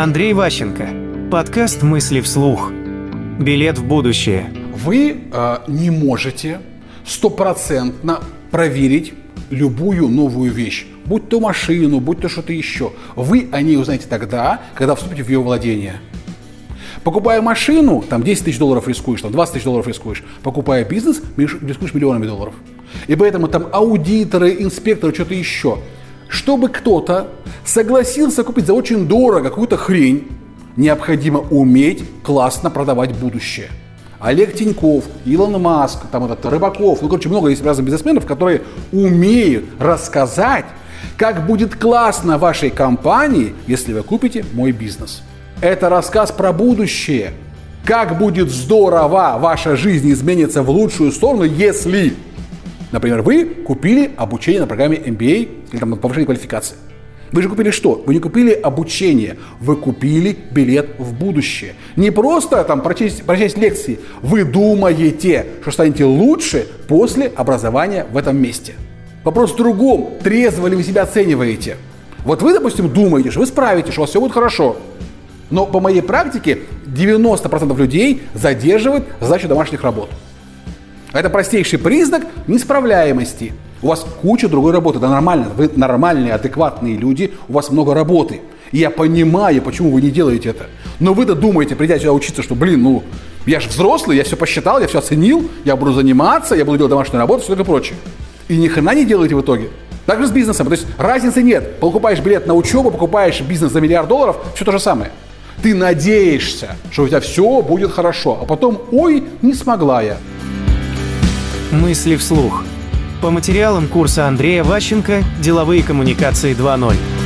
Андрей Ващенко. Подкаст «Мысли вслух». Билет в будущее. Вы э, не можете стопроцентно проверить любую новую вещь, будь то машину, будь то что-то еще. Вы о ней узнаете тогда, когда вступите в ее владение. Покупая машину, там 10 тысяч долларов рискуешь, там 20 тысяч долларов рискуешь. Покупая бизнес, рискуешь миллионами долларов. И поэтому там аудиторы, инспекторы, что-то еще. Чтобы кто-то согласился купить за очень дорого какую-то хрень, необходимо уметь классно продавать будущее. Олег Тиньков, Илон Маск, там этот Рыбаков, ну, короче, много есть разных бизнесменов, которые умеют рассказать, как будет классно вашей компании, если вы купите мой бизнес. Это рассказ про будущее. Как будет здорово ваша жизнь изменится в лучшую сторону, если, например, вы купили обучение на программе MBA или там повышение квалификации. Вы же купили что? Вы не купили обучение, вы купили билет в будущее. Не просто там прочесть, прочесть лекции, вы думаете, что станете лучше после образования в этом месте. Вопрос в другом, трезво ли вы себя оцениваете. Вот вы, допустим, думаете, что вы справитесь, что у вас все будет хорошо. Но по моей практике 90% людей задерживают задачу домашних работ. Это простейший признак несправляемости. У вас куча другой работы, это нормально. Вы нормальные, адекватные люди, у вас много работы. И я понимаю, почему вы не делаете это. Но вы-то думаете, придя сюда учиться, что, блин, ну, я же взрослый, я все посчитал, я все оценил, я буду заниматься, я буду делать домашнюю работу, все такое прочее. И ни хрена не делаете в итоге. Так же с бизнесом. То есть разницы нет. Покупаешь билет на учебу, покупаешь бизнес за миллиард долларов, все то же самое. Ты надеешься, что у тебя все будет хорошо, а потом, ой, не смогла я. Мысли вслух. По материалам курса Андрея Ващенко «Деловые коммуникации 2.0».